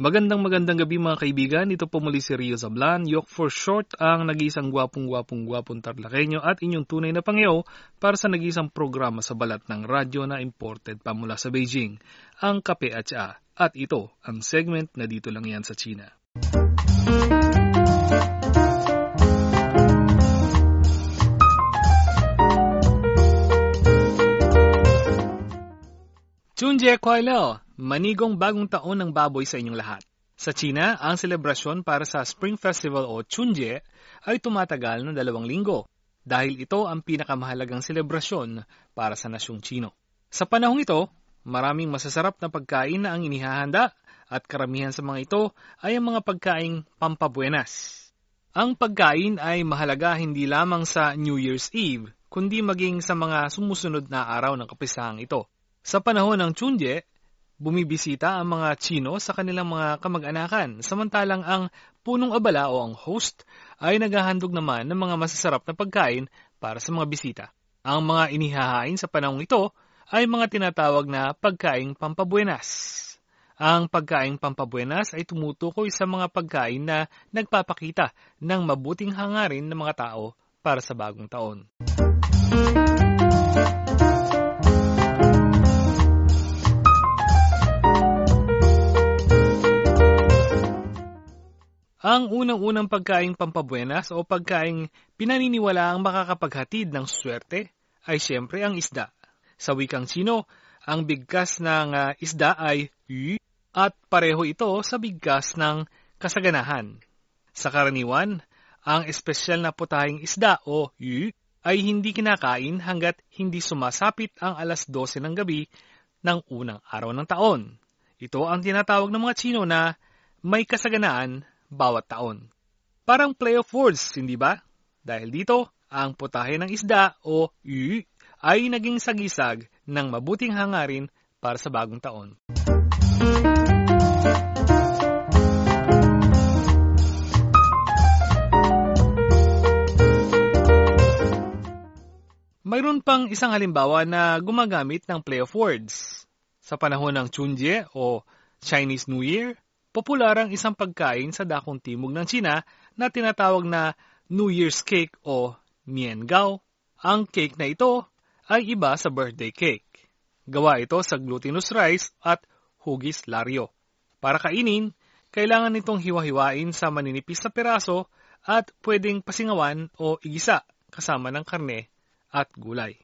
Magandang magandang gabi mga kaibigan. Ito po muli si Rio Zablan. Yok for short ang nag-iisang gwapong-gwapong gwapong tarlakenyo at inyong tunay na pangyaw para sa nag-iisang programa sa balat ng radyo na imported pa mula sa Beijing, ang Kape at Tsa. At ito ang segment na dito lang yan sa China. Chunjie Kuaileo, manigong bagong taon ng baboy sa inyong lahat. Sa China, ang selebrasyon para sa Spring Festival o Chunjie ay tumatagal ng dalawang linggo dahil ito ang pinakamahalagang selebrasyon para sa nasyong Chino. Sa panahong ito, maraming masasarap na pagkain na ang inihahanda at karamihan sa mga ito ay ang mga pagkaing pampabuenas. Ang pagkain ay mahalaga hindi lamang sa New Year's Eve, kundi maging sa mga sumusunod na araw ng kapisahang ito. Sa panahon ng Chunje, bumibisita ang mga Chino sa kanilang mga kamag-anakan, samantalang ang punong abala o ang host ay naghahandog naman ng mga masasarap na pagkain para sa mga bisita. Ang mga inihahain sa panahong ito ay mga tinatawag na pagkaing pampabuenas. Ang pagkaing pampabuenas ay tumutukoy sa mga pagkain na nagpapakita ng mabuting hangarin ng mga tao para sa bagong taon. Ang unang-unang pagkaing pampabuenas o pagkaing pinaniniwala ang makakapaghatid ng swerte ay siyempre ang isda. Sa wikang Sino, ang bigkas ng uh, isda ay yu at pareho ito sa bigkas ng kasaganahan. Sa karaniwan, ang espesyal na putahing isda o yu ay hindi kinakain hanggat hindi sumasapit ang alas 12 ng gabi ng unang araw ng taon. Ito ang tinatawag ng mga Chino na may kasaganaan bawat taon. Parang play of words, hindi ba? Dahil dito, ang putahe ng isda o yu ay naging sagisag ng mabuting hangarin para sa bagong taon. Mayroon pang isang halimbawa na gumagamit ng play of words. Sa panahon ng Chunjie o Chinese New Year, popular ang isang pagkain sa dakong timog ng China na tinatawag na New Year's Cake o Niangao. Ang cake na ito ay iba sa birthday cake. Gawa ito sa glutinous rice at hugis laryo. Para kainin, kailangan nitong hiwa-hiwain sa maninipis na peraso at pwedeng pasingawan o igisa kasama ng karne at gulay.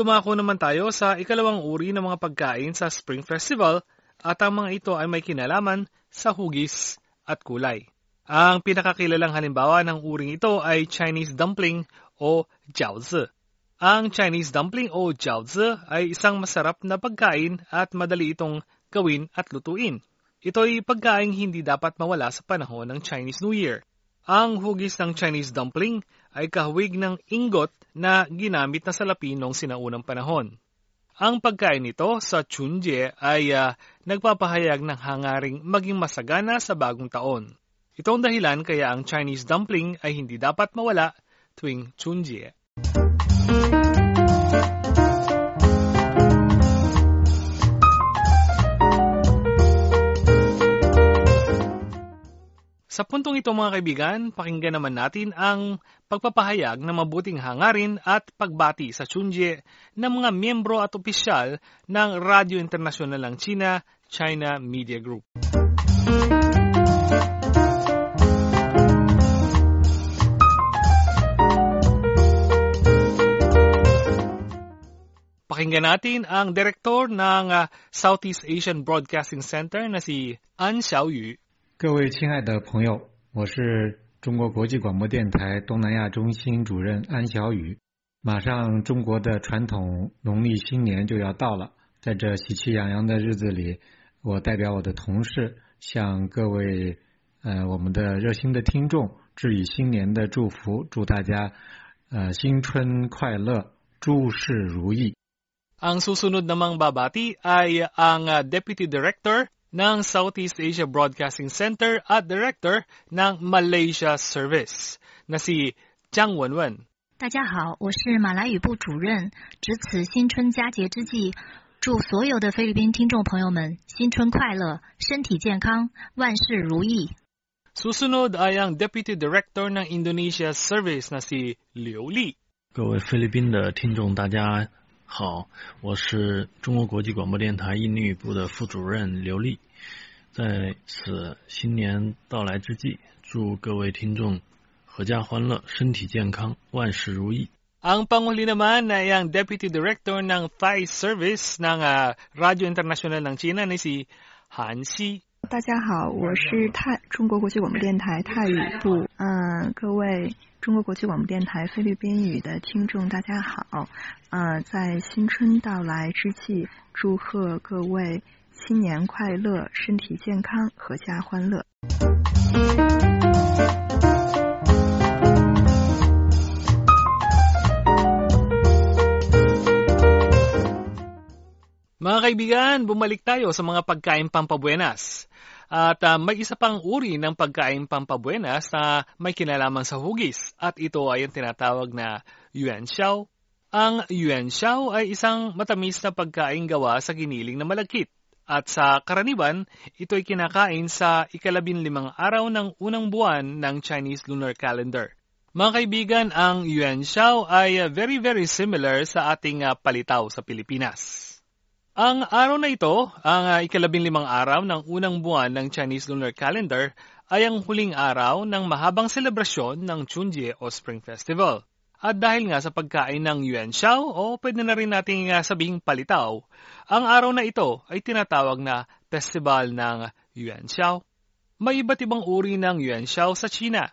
Dumako naman tayo sa ikalawang uri ng mga pagkain sa Spring Festival at ang mga ito ay may kinalaman sa hugis at kulay. Ang pinakakilalang halimbawa ng uring ito ay Chinese dumpling o jiaozi. Ang Chinese dumpling o jiaozi ay isang masarap na pagkain at madali itong gawin at lutuin. Ito ay pagkain hindi dapat mawala sa panahon ng Chinese New Year. Ang hugis ng Chinese dumpling ay kahawig ng ingot na ginamit na salapi noong sinaunang panahon. Ang pagkain nito sa Chunjie ay uh, nagpapahayag ng hangaring maging masagana sa bagong taon. Ito ang dahilan kaya ang Chinese dumpling ay hindi dapat mawala tuwing Chunjie. Sa puntong ito mga kaibigan, pakinggan naman natin ang pagpapahayag ng mabuting hangarin at pagbati sa Chunjie ng mga miyembro at opisyal ng Radyo Internasyonal ng China, China Media Group. Pakinggan natin ang direktor ng uh, Southeast Asian Broadcasting Center na si An Xiaoyu 各位亲爱的朋友，我是中国国际广播电台东南亚中心主任安小雨。马上中国的传统农历新年就要到了，在这喜气洋洋的日子里，我代表我的同事向各位呃我们的热心的听众致以新年的祝福，祝大家呃新春快乐，诸事如意。Ang susunod namang babati ay ang Deputy Director ng Southeast Asia Broadcasting Center at Director ng Malaysia Service na si Jiang Wenwen. 大家好，我是马来语部主任。值此新春佳节之际，祝所有的菲律宾听众朋友们新春快乐，身体健康，万事如意。Susunod ay ang Deputy Director ng Indonesia Service na si Liu Li. 各位菲律宾的听众，大家好，我是中国国际广播电台印尼语部的副主任刘丽。在此新年到来之际，祝各位听众阖家欢乐，身体健康，万事如意。Ang panghuli naman ay ang Deputy Director ng Thai Service ng uh, Radio International ng China ni si Han Xi. 大家好，我是泰中国国际广播电台泰语部，嗯，各位中国国际广播电台菲律宾语的听众，大家好。呃，在新春到来之际，祝贺各位新年快乐，身体健康，阖家欢乐。Mga kaibigan, bumalik tayo sa mga pagkain pampabuenas. At uh, may isa pang uri ng pagkain pampabuenas na may kinalaman sa hugis at ito ay ang tinatawag na yuan xiao. Ang yuan xiao ay isang matamis na pagkain gawa sa giniling na malagkit. At sa karaniwan, ito ay kinakain sa ikalabin limang araw ng unang buwan ng Chinese Lunar Calendar. Mga kaibigan, ang yuan xiao ay very very similar sa ating uh, palitaw sa Pilipinas. Ang araw na ito, ang uh, ikalabing limang araw ng unang buwan ng Chinese Lunar Calendar, ay ang huling araw ng mahabang selebrasyon ng Chunjie o Spring Festival. At dahil nga sa pagkain ng Yuan Xiao o pwede na rin nating uh, sabihing palitaw, ang araw na ito ay tinatawag na Festival ng Yuan Xiao. May iba't ibang uri ng Yuan Xiao sa China.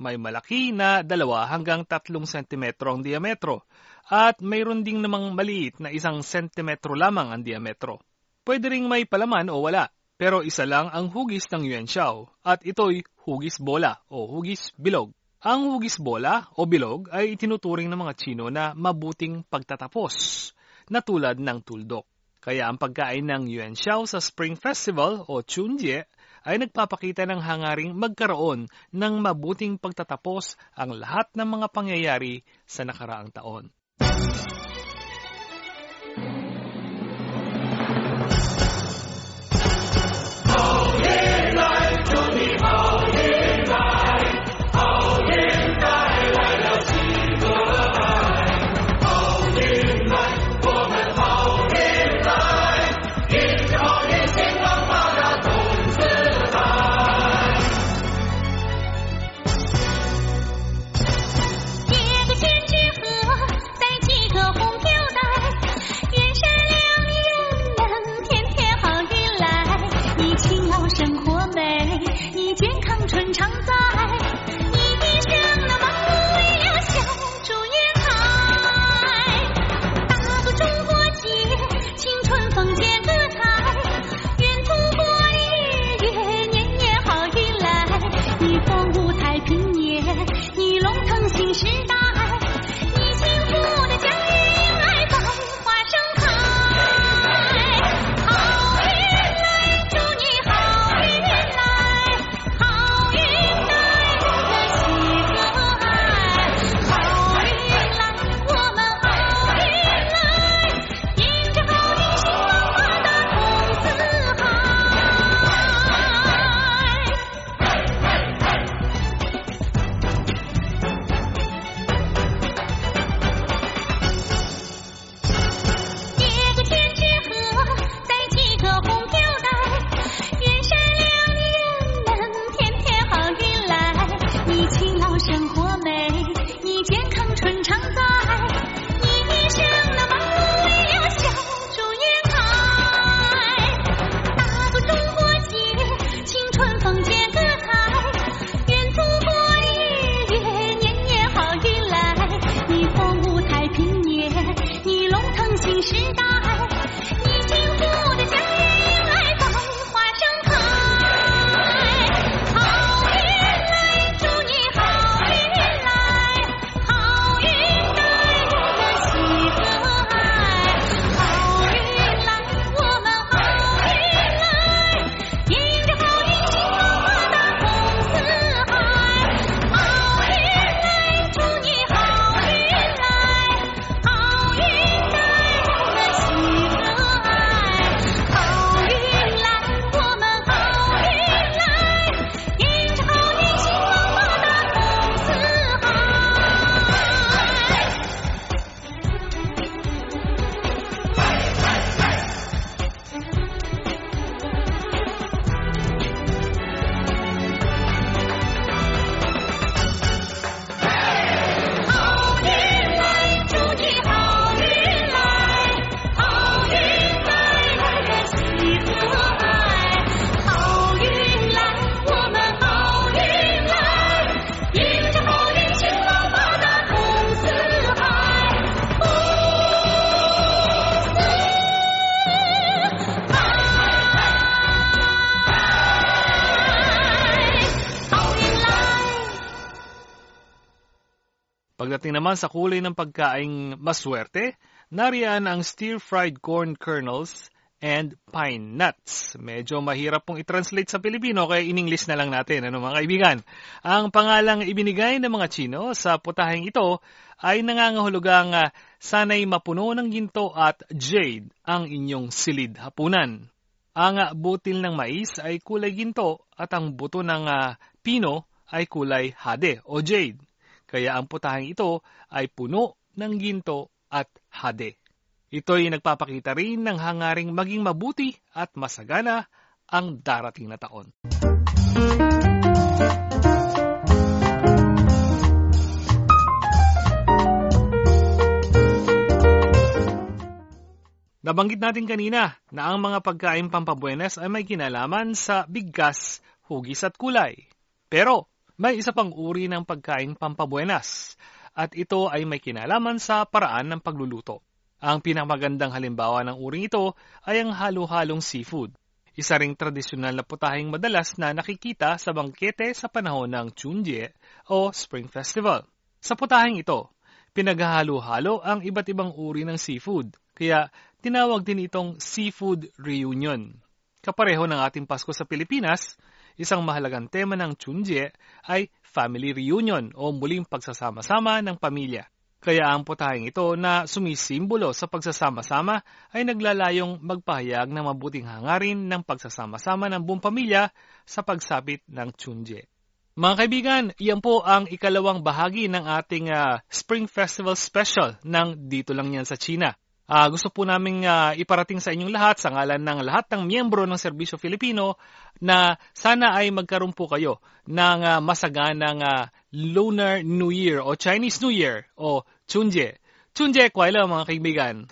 May malaki na dalawa hanggang tatlong sentimetro ang diametro at mayroon ding namang maliit na isang sentimetro lamang ang diametro. Pwede ring may palaman o wala, pero isa lang ang hugis ng yuan xiao at ito'y hugis bola o hugis bilog. Ang hugis bola o bilog ay itinuturing ng mga Chino na mabuting pagtatapos, na tulad ng tuldok. Kaya ang pagkain ng yuan xiao sa Spring Festival o Chunjie ay nagpapakita ng hangaring magkaroon ng mabuting pagtatapos ang lahat ng mga pangyayari sa nakaraang taon. Naman sa kulay ng pagkaing maswerte, Nariyan ang stir-fried corn kernels and pine nuts. Medyo mahirap pong i-translate sa Pilipino kaya in-English na lang natin, ano mga kaibigan. Ang pangalang ibinigay ng mga Chino sa putaheng ito ay nangangahulugang uh, sanay mapuno ng ginto at jade ang inyong silid hapunan. Ang uh, butil ng mais ay kulay ginto at ang buto ng uh, pino ay kulay hade o jade. Kaya ang putaheng ito ay puno ng ginto at hade. Ito'y nagpapakita rin ng hangaring maging mabuti at masagana ang darating na taon. Nabanggit natin kanina na ang mga pagkain pampabuenas ay may kinalaman sa bigkas, hugis at kulay. Pero may isa pang uri ng pagkain pampabuenas at ito ay may kinalaman sa paraan ng pagluluto. Ang pinakamagandang halimbawa ng uring ito ay ang halo-halong seafood. Isa ring tradisyonal na putahing madalas na nakikita sa bangkete sa panahon ng Chunje o Spring Festival. Sa putahing ito, pinaghahalo-halo ang iba't ibang uri ng seafood, kaya tinawag din itong seafood reunion. Kapareho ng ating Pasko sa Pilipinas, isang mahalagang tema ng Chunje ay family reunion o muling pagsasama-sama ng pamilya. Kaya ang putahing ito na sumisimbolo sa pagsasama-sama ay naglalayong magpahayag ng mabuting hangarin ng pagsasama-sama ng buong pamilya sa pagsapit ng Chunje. Mga kaibigan, iyan po ang ikalawang bahagi ng ating uh, Spring Festival Special ng Dito Lang Yan sa China. Uh, gusto po namin uh, iparating sa inyong lahat sa ngalan ng lahat ng miyembro ng Serbisyo Filipino na sana ay magkaroon po kayo ng uh, masaganang uh, Lunar New Year o Chinese New Year o Chunje. Chunje, kwaila mga kaibigan.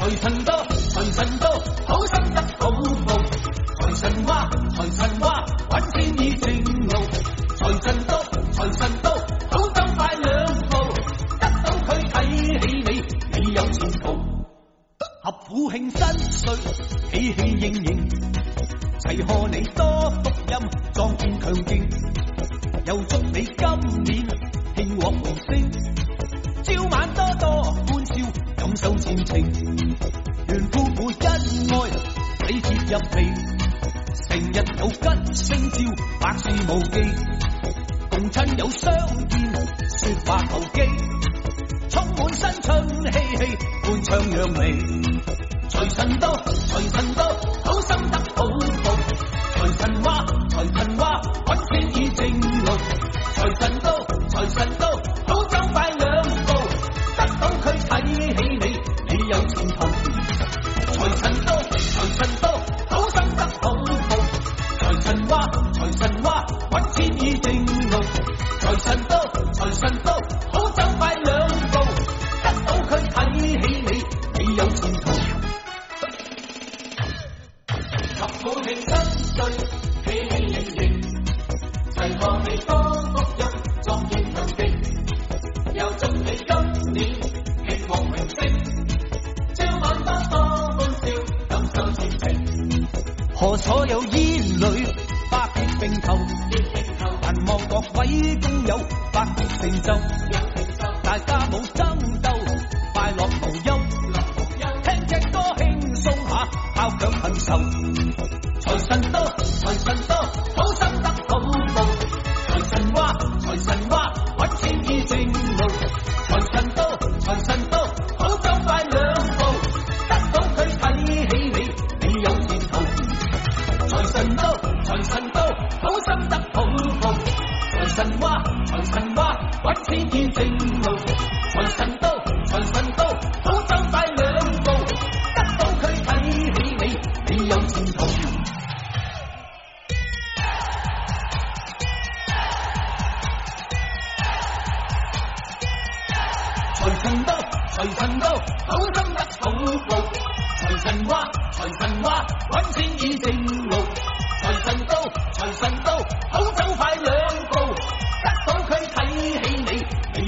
财神到，财神到，好心得好报。财神话，财神话，揾钱已正路。财神到，财神到，有吉星照，百事无忌。共亲友相见，说话投机，充满新春氣氣，歡唱扬眉。財神到，財神到，好心得好報。財神話，財神話，所有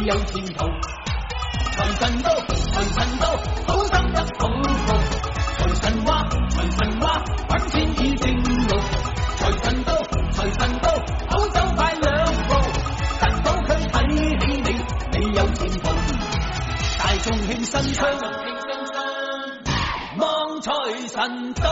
有前途。财神到，财神到，好心得好报。财神话，财神话，揾钱已正路。财神到，财神到，好走快两步，得到佢睇起你，你有前途。大众庆新春，望财神到。